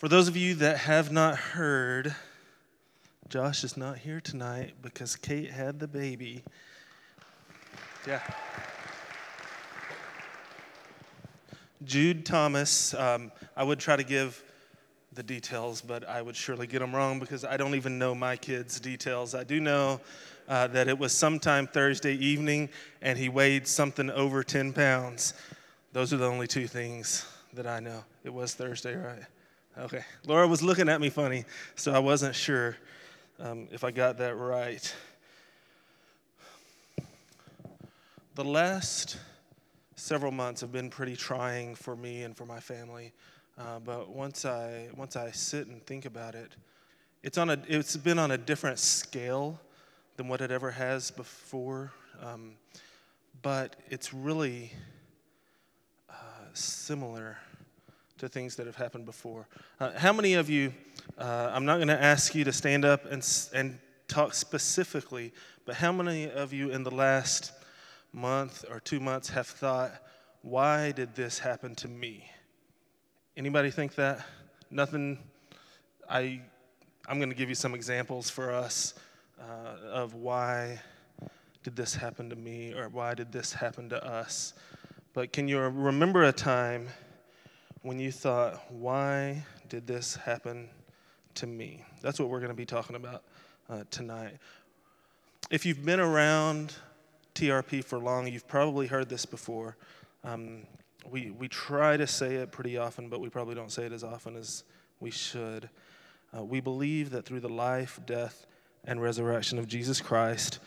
For those of you that have not heard, Josh is not here tonight because Kate had the baby. Yeah. Jude Thomas, um, I would try to give the details, but I would surely get them wrong because I don't even know my kids' details. I do know uh, that it was sometime Thursday evening and he weighed something over 10 pounds. Those are the only two things that I know. It was Thursday, right? Okay. Laura was looking at me funny, so I wasn't sure um, if I got that right. The last several months have been pretty trying for me and for my family. Uh, but once I once I sit and think about it, it's on a it's been on a different scale than what it ever has before. Um, but it's really uh, similar to things that have happened before. Uh, how many of you, uh, I'm not going to ask you to stand up and, and talk specifically, but how many of you in the last month or two months have thought, why did this happen to me? Anybody think that? Nothing. I, I'm going to give you some examples for us uh, of why did this happen to me or why did this happen to us. But can you remember a time when you thought, why did this happen to me? That's what we're going to be talking about uh, tonight. If you've been around TRP for long, you've probably heard this before. Um, we, we try to say it pretty often, but we probably don't say it as often as we should. Uh, we believe that through the life, death, and resurrection of Jesus Christ,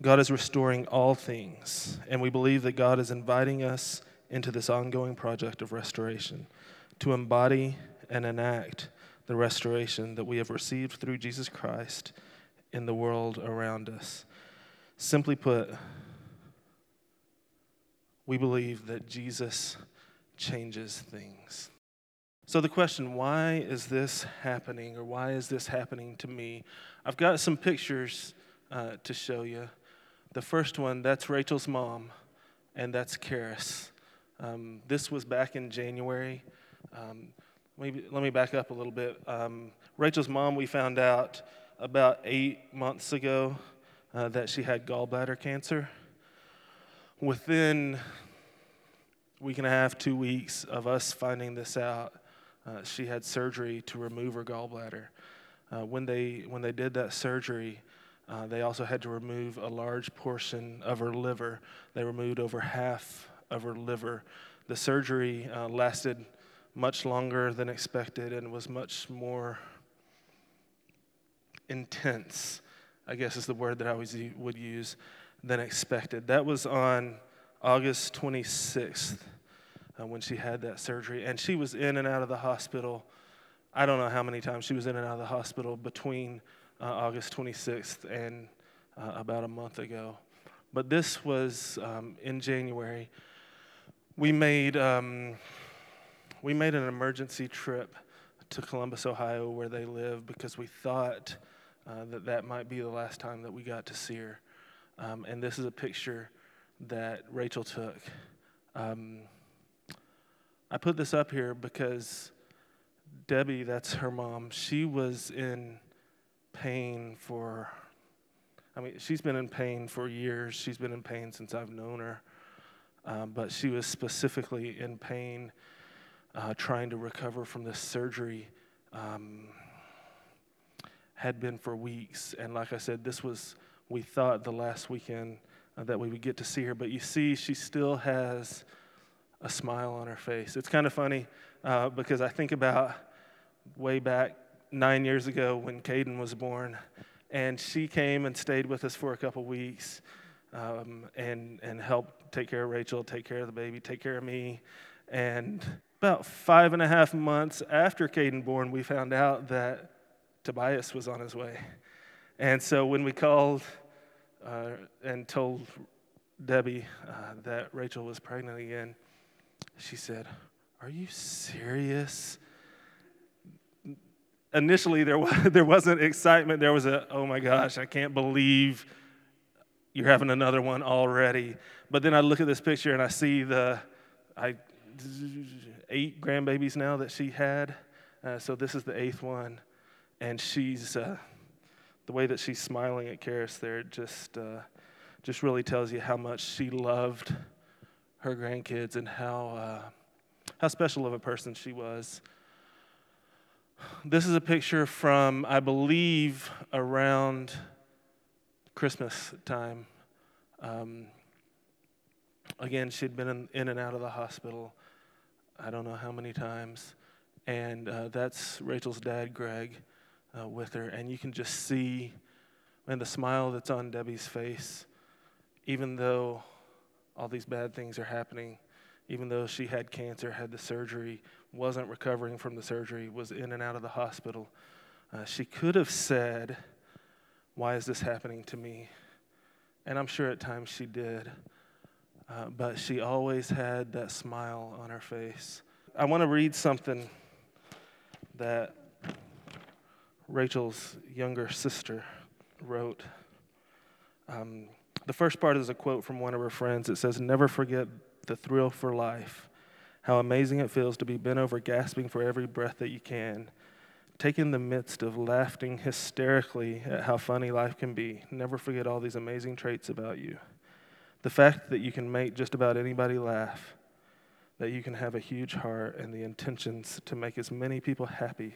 God is restoring all things. And we believe that God is inviting us into this ongoing project of restoration to embody and enact the restoration that we have received through Jesus Christ in the world around us. Simply put, we believe that Jesus changes things. So, the question, why is this happening, or why is this happening to me? I've got some pictures uh, to show you. The first one, that's Rachel's mom, and that's Karis. Um, this was back in January. Um, maybe, let me back up a little bit. Um, Rachel's mom, we found out about eight months ago uh, that she had gallbladder cancer. Within week and a half, two weeks of us finding this out, uh, she had surgery to remove her gallbladder. Uh, when, they, when they did that surgery, uh, they also had to remove a large portion of her liver. They removed over half of her liver. The surgery uh, lasted much longer than expected and was much more intense, I guess is the word that I always would use, than expected. That was on August 26th uh, when she had that surgery. And she was in and out of the hospital. I don't know how many times she was in and out of the hospital between uh, August 26th and uh, about a month ago. But this was um, in January. We made. Um, we made an emergency trip to Columbus, Ohio, where they live, because we thought uh, that that might be the last time that we got to see her. Um, and this is a picture that Rachel took. Um, I put this up here because Debbie, that's her mom, she was in pain for, I mean, she's been in pain for years. She's been in pain since I've known her. Um, but she was specifically in pain uh, trying to recover from this surgery um, had been for weeks. And like I said, this was, we thought, the last weekend uh, that we would get to see her. But you see, she still has a smile on her face. It's kind of funny uh, because I think about way back nine years ago when Caden was born, and she came and stayed with us for a couple weeks um, and, and helped take care of Rachel, take care of the baby, take care of me. And about five and a half months after Caden born, we found out that Tobias was on his way. And so when we called uh, and told Debbie uh, that Rachel was pregnant again, she said, Are you serious? Initially, there, was, there wasn't excitement. There was a, oh my gosh, I can't believe you're having another one already. But then I look at this picture and I see the, I eight grandbabies now that she had. Uh, so this is the eighth one, and she's uh, the way that she's smiling at Karis there just uh, just really tells you how much she loved her grandkids and how uh, how special of a person she was. This is a picture from, I believe, around Christmas time. Um, again, she'd been in, in, and out of the hospital, I don't know how many times. And uh, that's Rachel's dad, Greg, uh, with her. And you can just see, and the smile that's on Debbie's face, even though all these bad things are happening, even though she had cancer, had the surgery, wasn't recovering from the surgery, was in and out of the hospital. Uh, she could have said, Why is this happening to me? And I'm sure at times she did. Uh, but she always had that smile on her face. I want to read something that Rachel's younger sister wrote. Um, the first part is a quote from one of her friends. It says, Never forget the thrill for life. How amazing it feels to be bent over, gasping for every breath that you can. Take in the midst of laughing hysterically at how funny life can be. Never forget all these amazing traits about you. The fact that you can make just about anybody laugh, that you can have a huge heart and the intentions to make as many people happy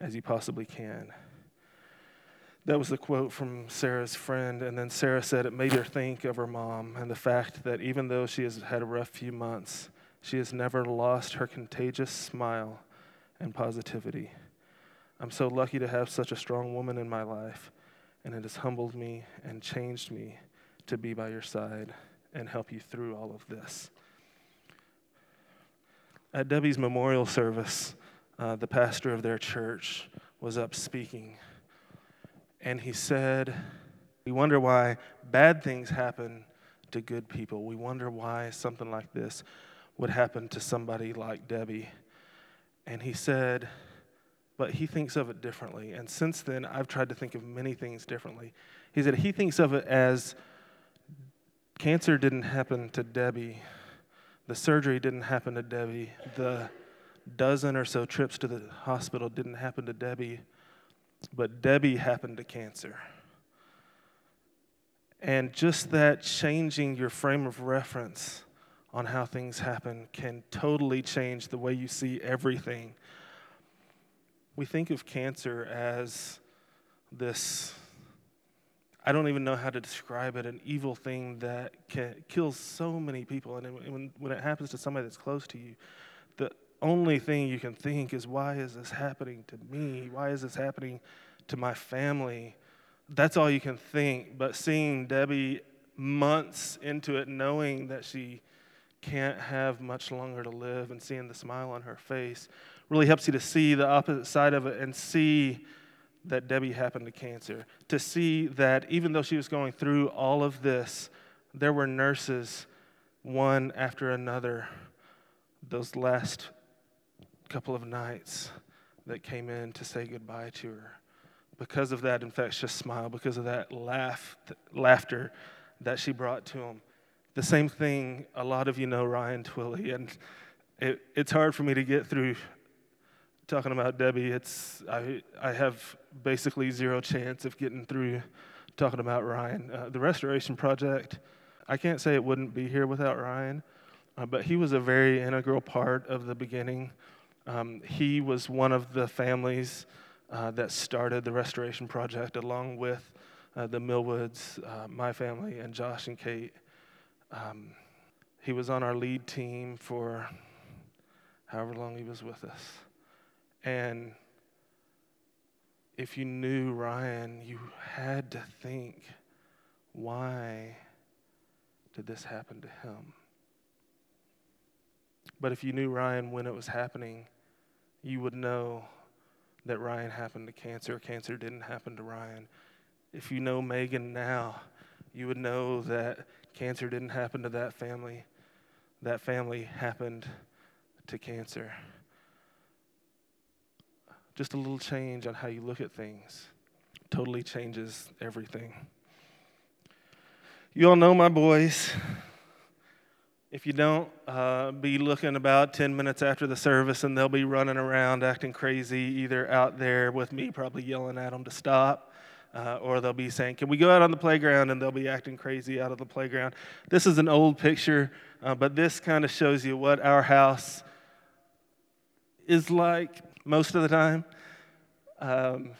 as you possibly can. That was the quote from Sarah's friend. And then Sarah said it made her think of her mom and the fact that even though she has had a rough few months, she has never lost her contagious smile and positivity. I'm so lucky to have such a strong woman in my life, and it has humbled me and changed me to be by your side and help you through all of this. At Debbie's memorial service, uh, the pastor of their church was up speaking and he said, We wonder why bad things happen to good people. We wonder why something like this would happen to somebody like Debbie. And he said, but he thinks of it differently. And since then, I've tried to think of many things differently. He said he thinks of it as cancer didn't happen to Debbie, the surgery didn't happen to Debbie, the dozen or so trips to the hospital didn't happen to Debbie but Debbie happened to cancer. And just that changing your frame of reference on how things happen can totally change the way you see everything. We think of cancer as this, I don't even know how to describe it, an evil thing that kills so many people. And when, when it happens to somebody that's close to you, the only thing you can think is, why is this happening to me? Why is this happening to my family? That's all you can think. But seeing Debbie months into it, knowing that she can't have much longer to live, and seeing the smile on her face really helps you to see the opposite side of it and see that Debbie happened to cancer. To see that even though she was going through all of this, there were nurses, one after another, those last couple of nights that came in to say goodbye to her. Because of that infectious smile, because of that laugh, laughter that she brought to him. The same thing, a lot of you know Ryan Twilley, and it, it's hard for me to get through talking about Debbie. It's, I, I have basically zero chance of getting through talking about Ryan. Uh, the Restoration Project, I can't say it wouldn't be here without Ryan, uh, but he was a very integral part of the beginning um, he was one of the families uh, that started the restoration project along with uh, the Millwoods, uh, my family, and Josh and Kate. Um, he was on our lead team for however long he was with us. And if you knew Ryan, you had to think, why did this happen to him? But if you knew Ryan when it was happening, you would know that Ryan happened to cancer. Cancer didn't happen to Ryan. If you know Megan now, you would know that cancer didn't happen to that family. That family happened to cancer. Just a little change on how you look at things totally changes everything. You all know my boys. if you don't, uh, be looking about 10 minutes after the service and they'll be running around acting crazy, either out there with me probably yelling at them to stop, uh, or they'll be saying, Can we go out on the playground? And they'll be acting crazy out of the playground. This is an old picture, uh, but this kind of shows you what our house is like most of the time. Um,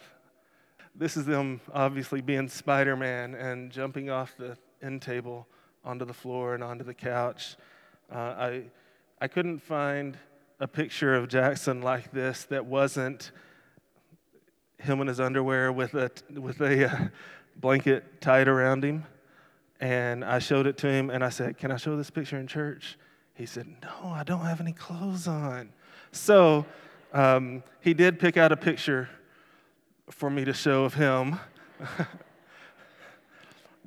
this is them obviously being Spider Man and jumping off the end table onto the floor and onto the couch. Uh, I, I couldn't find a picture of Jackson like this that wasn't him in his underwear with a, with a uh, blanket tied around him. And I showed it to him and I said, Can I show this picture in church? He said, No, I don't have any clothes on. So um, he did pick out a picture for me to show of him.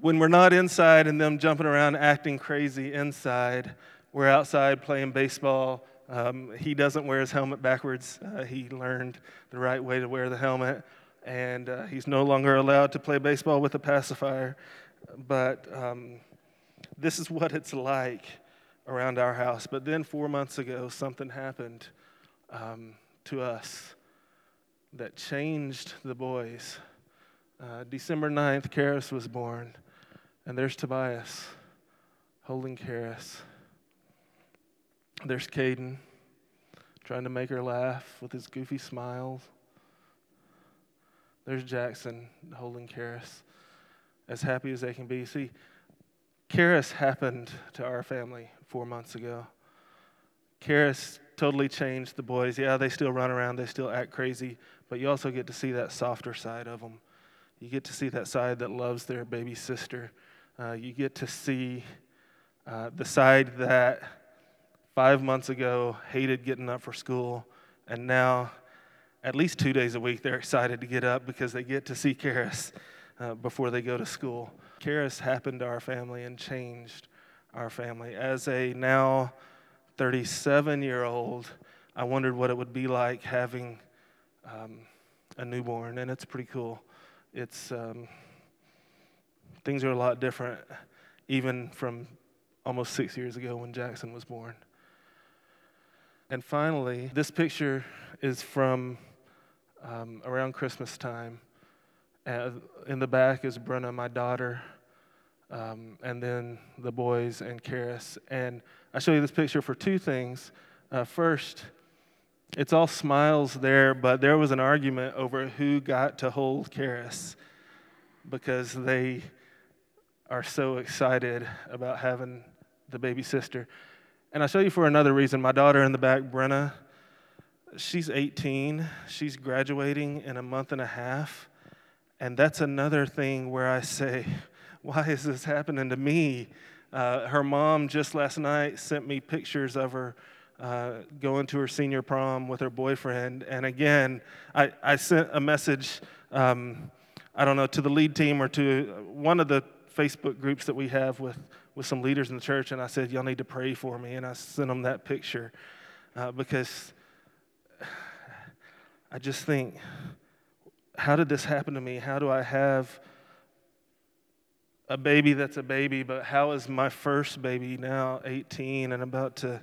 when we're not inside and them jumping around acting crazy inside, we're outside playing baseball. Um, he doesn't wear his helmet backwards. Uh, he learned the right way to wear the helmet, and uh, he's no longer allowed to play baseball with a pacifier. But um, this is what it's like around our house. But then four months ago, something happened um, to us that changed the boys. Uh, December 9th, Karis was born. And there's Tobias holding Karis. There's Caden trying to make her laugh with his goofy smiles. There's Jackson holding Karis, as happy as they can be. See, Karis happened to our family four months ago. Karis totally changed the boys. Yeah, they still run around, they still act crazy, but you also get to see that softer side of them. You get to see that side that loves their baby sister uh, you get to see uh, the side that five months ago hated getting up for school, and now, at least two days a week, they're excited to get up because they get to see Karis uh, before they go to school. Karis happened to our family and changed our family. As a now 37 year old, I wondered what it would be like having um, a newborn, and it's pretty cool. It's um, things are a lot different, even from almost six years ago when Jackson was born. And finally, this picture is from um, around Christmas time. Uh, in the back is Brenna, my daughter, um, and then the boys and Karis. And I show you this picture for two things. Uh, first, it's all smiles there, but there was an argument over who got to hold Karis because they are so excited about having the baby sister. And I'll show you for another reason. My daughter in the back, Brenna, she's 18. She's graduating in a month and a half. And that's another thing where I say, why is this happening to me? Uh, her mom just last night sent me pictures of her uh, going to her senior prom with her boyfriend. And again, I, I sent a message, um, I don't know, to the lead team or to one of the Facebook groups that we have with, with some leaders in the church, and I said, Y'all need to pray for me. And I sent them that picture uh, because I just think, how did this happen to me? How do I have a baby that's a baby, but how is my first baby now 18 and about to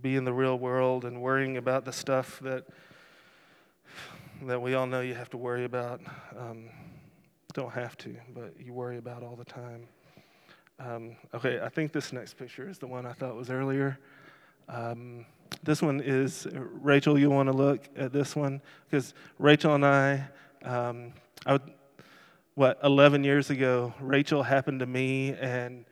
be in the real world and worrying about the stuff that that we all know you have to worry about? Um, don't have to, but you worry about all the time. Um, okay, I think this next picture is the one I thought was earlier. Um, this one is Rachel. You want to look at this one because Rachel and I, um, I would, what 11 years ago, Rachel happened to me, and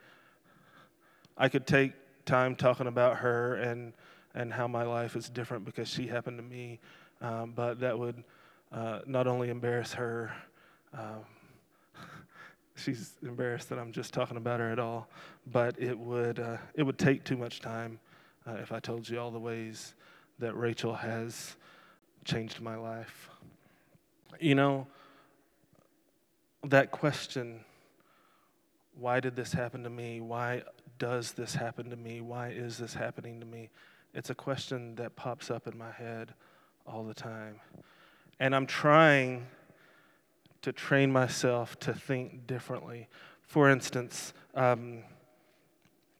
I could take time talking about her and and how my life is different because she happened to me. Um, but that would uh, not only embarrass her. Um, she's embarrassed that I'm just talking about her at all. But it would uh, it would take too much time uh, if I told you all the ways that Rachel has changed my life. You know, that question, why did this happen to me? Why does this happen to me? Why is this happening to me? It's a question that pops up in my head all the time. And I'm trying to train myself to think differently. For instance, um,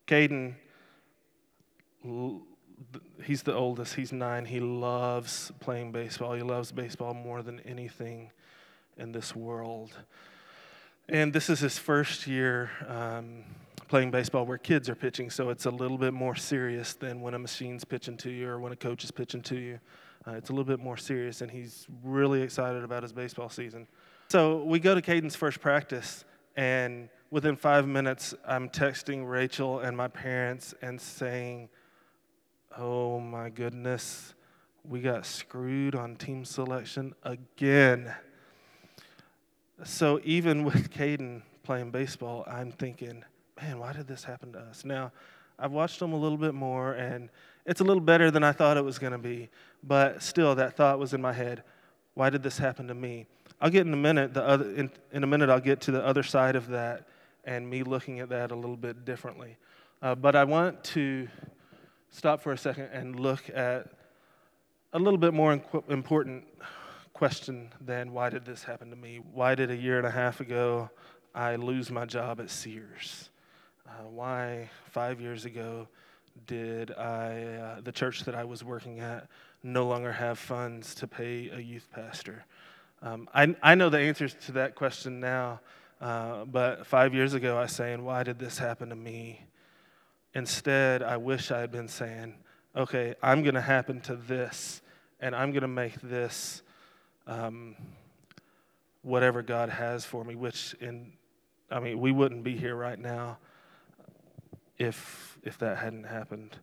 Caden he's the oldest. He's nine. He loves playing baseball. He loves baseball more than anything in this world. And this is his first year um, playing baseball where kids are pitching, so it's a little bit more serious than when a machine's pitching to you or when a coach is pitching to you. Uh, it's a little bit more serious, and he's really excited about his baseball season. So we go to Caden's first practice, and within five minutes, I'm texting Rachel and my parents and saying, Oh my goodness, we got screwed on team selection again. So even with Caden playing baseball, I'm thinking, man, why did this happen to us? Now, I've watched them a little bit more, and it's a little better than I thought it was going to be. But still, that thought was in my head. Why did this happen to me? I'll get in a minute. The other, in, in a minute, I'll get to the other side of that and me looking at that a little bit differently. Uh, but I want to stop for a second and look at a little bit more important question then why did this happen to me? Why did a year and a half ago I lose my job at Sears? Uh, why five years ago did I, uh, the church that I was working at, no longer have funds to pay a youth pastor? Um, I, I know the answers to that question now, uh, but five years ago I was saying, why did this happen to me? Instead, I wish I had been saying, okay, I'm going to happen to this, and I'm going to make this um, whatever God has for me, which in, I mean, we wouldn't be here right now if, if that hadn't happened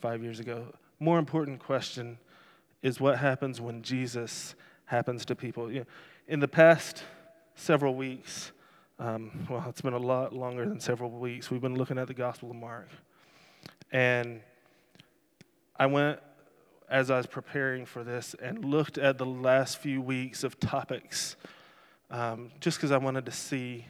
five years ago. More important question is what happens when Jesus happens to people. You know, in the past several weeks, um, well, it's been a lot longer than several weeks. We've been looking at the Gospel of Mark. And I went, as I was preparing for this, and looked at the last few weeks of topics um, just because I wanted to see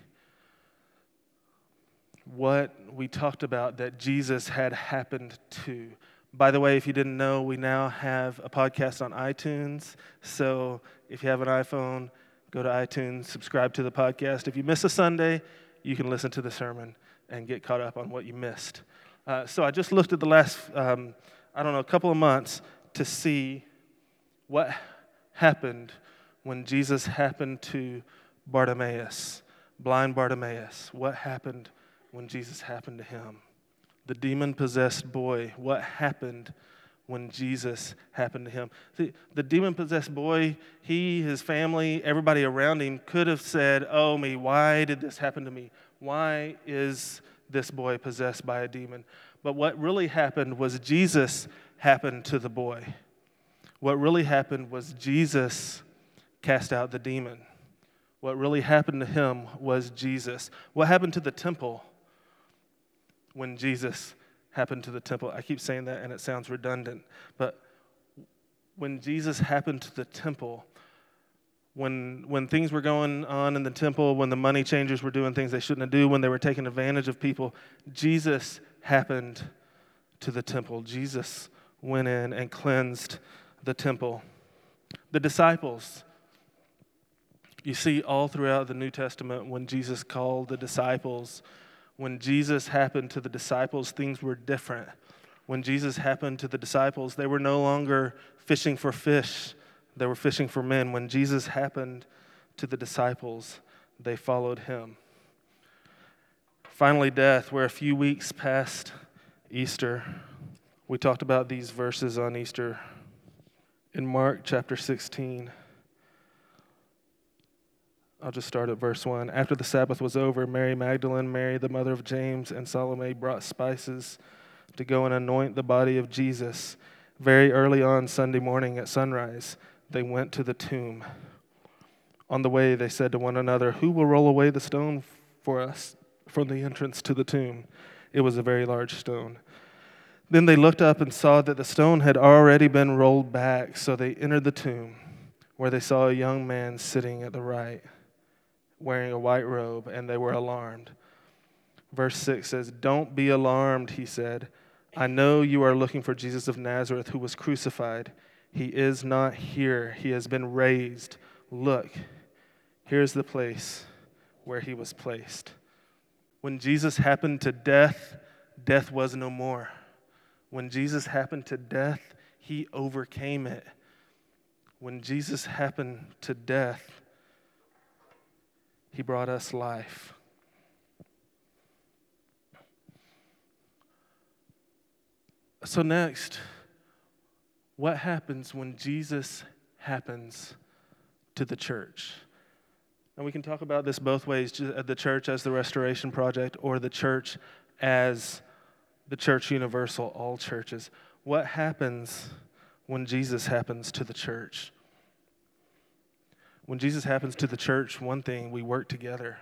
what we talked about that Jesus had happened to. By the way, if you didn't know, we now have a podcast on iTunes. So if you have an iPhone, Go to iTunes, subscribe to the podcast. If you miss a Sunday, you can listen to the sermon and get caught up on what you missed. Uh, so I just looked at the last, um, I don't know, a couple of months to see what happened when Jesus happened to Bartimaeus, blind Bartimaeus. What happened when Jesus happened to him? The demon possessed boy, what happened when Jesus happened to him. The, the demon possessed boy, he, his family, everybody around him could have said, Oh, me, why did this happen to me? Why is this boy possessed by a demon? But what really happened was Jesus happened to the boy. What really happened was Jesus cast out the demon. What really happened to him was Jesus. What happened to the temple when Jesus happened to the temple. I keep saying that and it sounds redundant, but when Jesus happened to the temple, when, when things were going on in the temple, when the money changers were doing things they shouldn't do, when they were taking advantage of people, Jesus happened to the temple. Jesus went in and cleansed the temple. The disciples, you see all throughout the New Testament when Jesus called the disciples when Jesus happened to the disciples, things were different. When Jesus happened to the disciples, they were no longer fishing for fish, they were fishing for men. When Jesus happened to the disciples, they followed him. Finally, death, we're a few weeks past Easter. We talked about these verses on Easter in Mark chapter 16. I'll just start at verse 1. After the Sabbath was over, Mary Magdalene, Mary, the mother of James, and Salome brought spices to go and anoint the body of Jesus. Very early on Sunday morning at sunrise, they went to the tomb. On the way, they said to one another, Who will roll away the stone for us from the entrance to the tomb? It was a very large stone. Then they looked up and saw that the stone had already been rolled back, so they entered the tomb, where they saw a young man sitting at the right wearing a white robe, and they were alarmed. Verse 6 says, Don't be alarmed, he said. I know you are looking for Jesus of Nazareth who was crucified. He is not here, he has been raised. Look, here's the place where he was placed. When Jesus happened to death, death was no more. When Jesus happened to death, he overcame it. When Jesus happened to death, he brought us life. So, next, what happens when Jesus happens to the church? And we can talk about this both ways uh, the church as the restoration project or the church as the church universal, all churches. What happens when Jesus happens to the church? When Jesus happens to the church, one thing, we work together.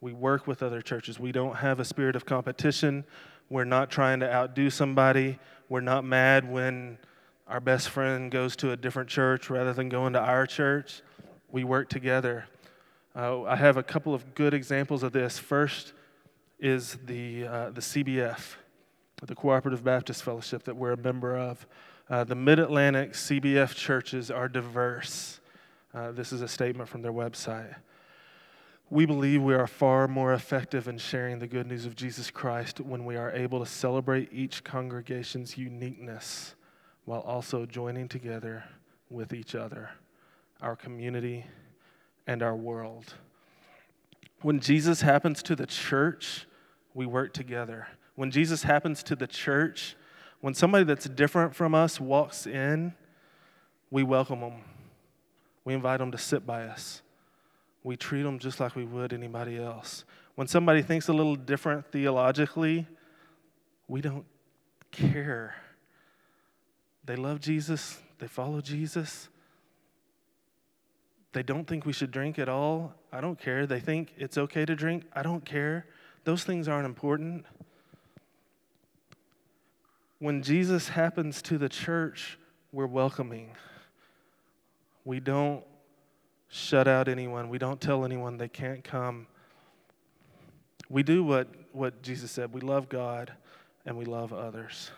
We work with other churches. We don't have a spirit of competition. We're not trying to outdo somebody. We're not mad when our best friend goes to a different church rather than going to our church. We work together. Uh, I have a couple of good examples of this. First is the, uh, the CBF, the Cooperative Baptist Fellowship that we're a member of. Uh, the Mid Atlantic CBF churches are diverse. Uh, this is a statement from their website. We believe we are far more effective in sharing the good news of Jesus Christ when we are able to celebrate each congregation's uniqueness while also joining together with each other, our community, and our world. When Jesus happens to the church, we work together. When Jesus happens to the church, when somebody that's different from us walks in, we welcome them. We invite them to sit by us. We treat them just like we would anybody else. When somebody thinks a little different theologically, we don't care. They love Jesus, they follow Jesus, they don't think we should drink at all. I don't care. They think it's okay to drink. I don't care. Those things aren't important. When Jesus happens to the church, we're welcoming. We don't shut out anyone. We don't tell anyone they can't come. We do what, what Jesus said we love God and we love others.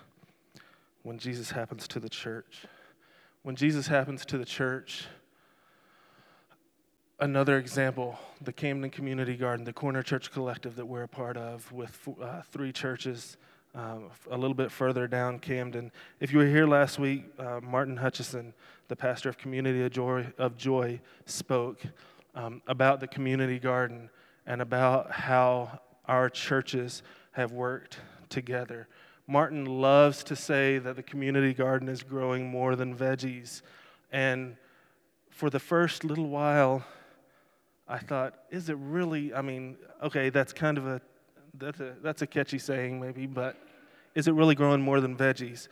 When Jesus happens to the church, when Jesus happens to the church, another example the Camden Community Garden, the Corner Church Collective that we're a part of, with uh, three churches um, a little bit further down Camden. If you were here last week, uh, Martin Hutchison, the pastor of Community of Joy, of Joy spoke um, about the community garden and about how our churches have worked together. Martin loves to say that the community garden is growing more than veggies. And for the first little while, I thought, is it really? I mean, okay, that's kind of a that's a that's a catchy saying maybe, but is it really growing more than veggies?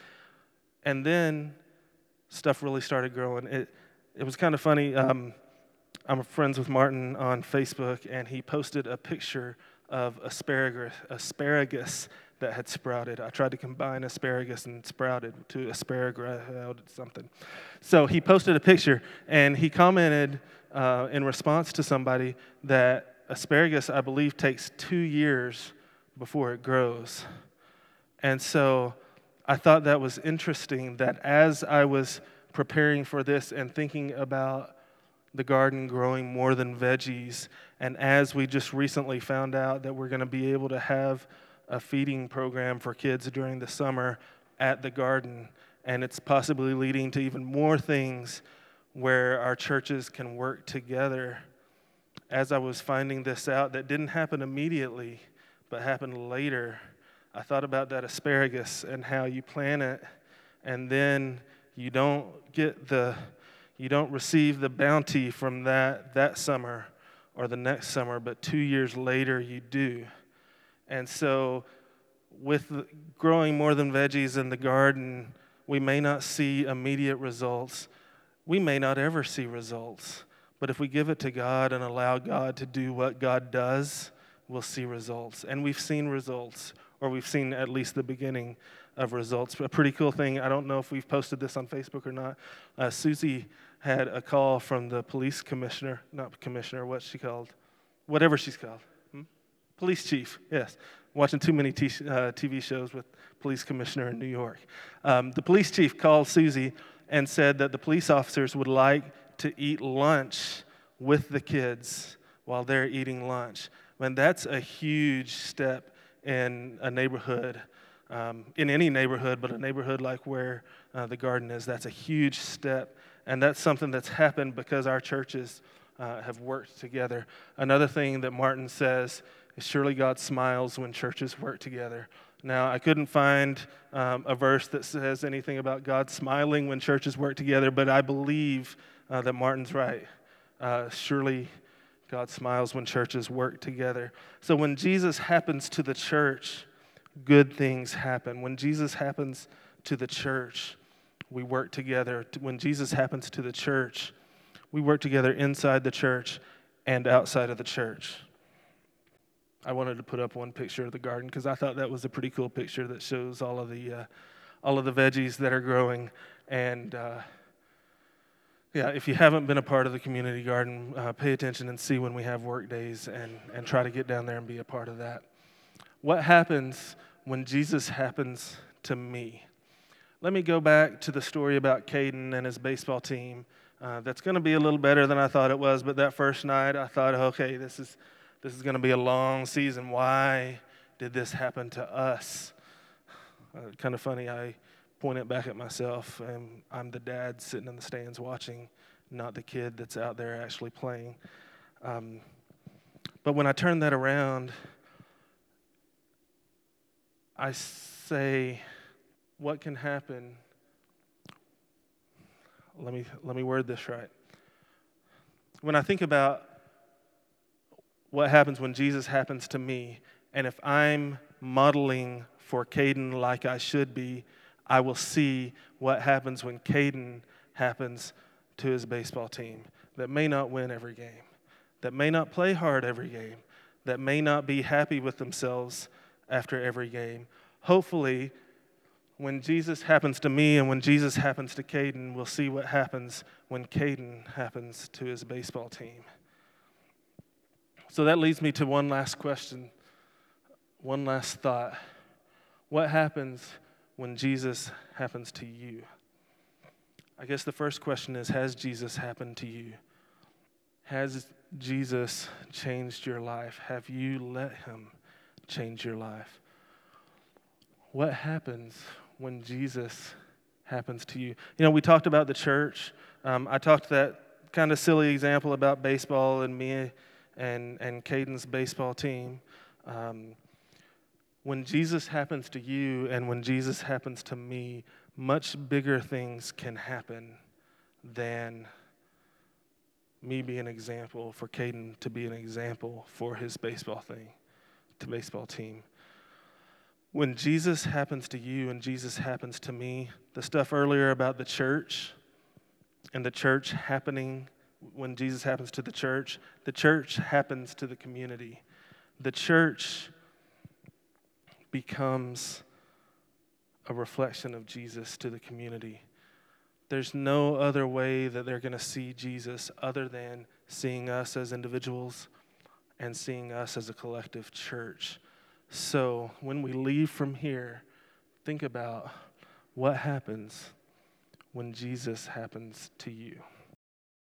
And then stuff really started growing. It it was kind of funny. Um, I'm friends with Martin on Facebook, and he posted a picture of asparagus asparagus that had sprouted. I tried to combine asparagus and sprouted to asparagus something. So he posted a picture, and he commented uh, in response to somebody that asparagus, I believe, takes two years before it grows. And so I thought that was interesting that as I was preparing for this and thinking about the garden growing more than veggies, and as we just recently found out that we're going to be able to have a feeding program for kids during the summer at the garden, and it's possibly leading to even more things where our churches can work together. As I was finding this out, that didn't happen immediately, but happened later. I thought about that asparagus and how you plant it, and then you don't get the, you don't receive the bounty from that that summer or the next summer, but two years later you do. And so, with growing more than veggies in the garden, we may not see immediate results, we may not ever see results. But if we give it to God and allow God to do what God does, we'll see results. And we've seen results, or we've seen at least the beginning of results. A pretty cool thing, I don't know if we've posted this on Facebook or not. Uh, Susie had a call from the police commissioner, not commissioner, what's she called? Whatever she's called. Police chief, yes. Watching too many t- uh, TV shows with police commissioner in New York. Um, the police chief called Susie and said that the police officers would like to eat lunch with the kids while they're eating lunch. Man, that's a huge step in a neighborhood um, in any neighborhood, but a neighborhood like where uh, the garden is. That's a huge step. And that's something that's happened because our churches uh, have worked together. Another thing that Martin says surely God smiles when churches work together. Now, I couldn't find um, a verse that says anything about God smiling when churches work together, but I believe uh, that Martin's right. Uh, surely God smiles when churches work together. So when Jesus happens to the church, good things happen. When Jesus happens to the church, we work together. When Jesus happens to the church, we work together inside the church and outside of the church. I wanted to put up one picture of the garden because I thought that was a pretty cool picture that shows all of the uh, all of the veggies that are growing. And uh, yeah, if you haven't been a part of the community garden, uh, pay attention and see when we have work days and and try to get down there and be a part of that. What happens when Jesus happens to me? Let me go back to the story about Caden and his baseball team. Uh, that's going to be a little better than I thought it was, but that first night I thought, okay, this is this is going to be a long season. Why did this happen to us? Uh, kind of funny. I point it back at myself, and I'm the dad sitting in the stands watching, not the kid that's out there actually playing. Um, but when I turn that around, I say, what can happen? Let me, let me word this right. When I think about what happens when Jesus happens to me. And if I'm modeling for Caden like I should be, I will see what happens when Caden happens to his baseball team that may not win every game, that may not play hard every game, that may not be happy with themselves after every game. Hopefully, when Jesus happens to me and when Jesus happens to Caden, we'll see what happens when Caden happens to his baseball team. So that leads me to one last question, one last thought. What happens when Jesus happens to you? I guess the first question is Has Jesus happened to you? Has Jesus changed your life? Have you let him change your life? What happens when Jesus happens to you? You know, we talked about the church. Um, I talked that kind of silly example about baseball and me and, and Caden's baseball team. Um, when Jesus happens to you and when Jesus happens to me, much bigger things can happen than me be an example for Caden to be an example for his baseball thing, to baseball team. When Jesus happens to you and Jesus happens to me, the stuff earlier about the church and the church happening when Jesus happens to the church, the church happens to the community. The church becomes a reflection of Jesus to the community. There's no other way that they're going to see Jesus other than seeing us as individuals and seeing us as a collective church. So when we leave from here, think about what happens when Jesus happens to you.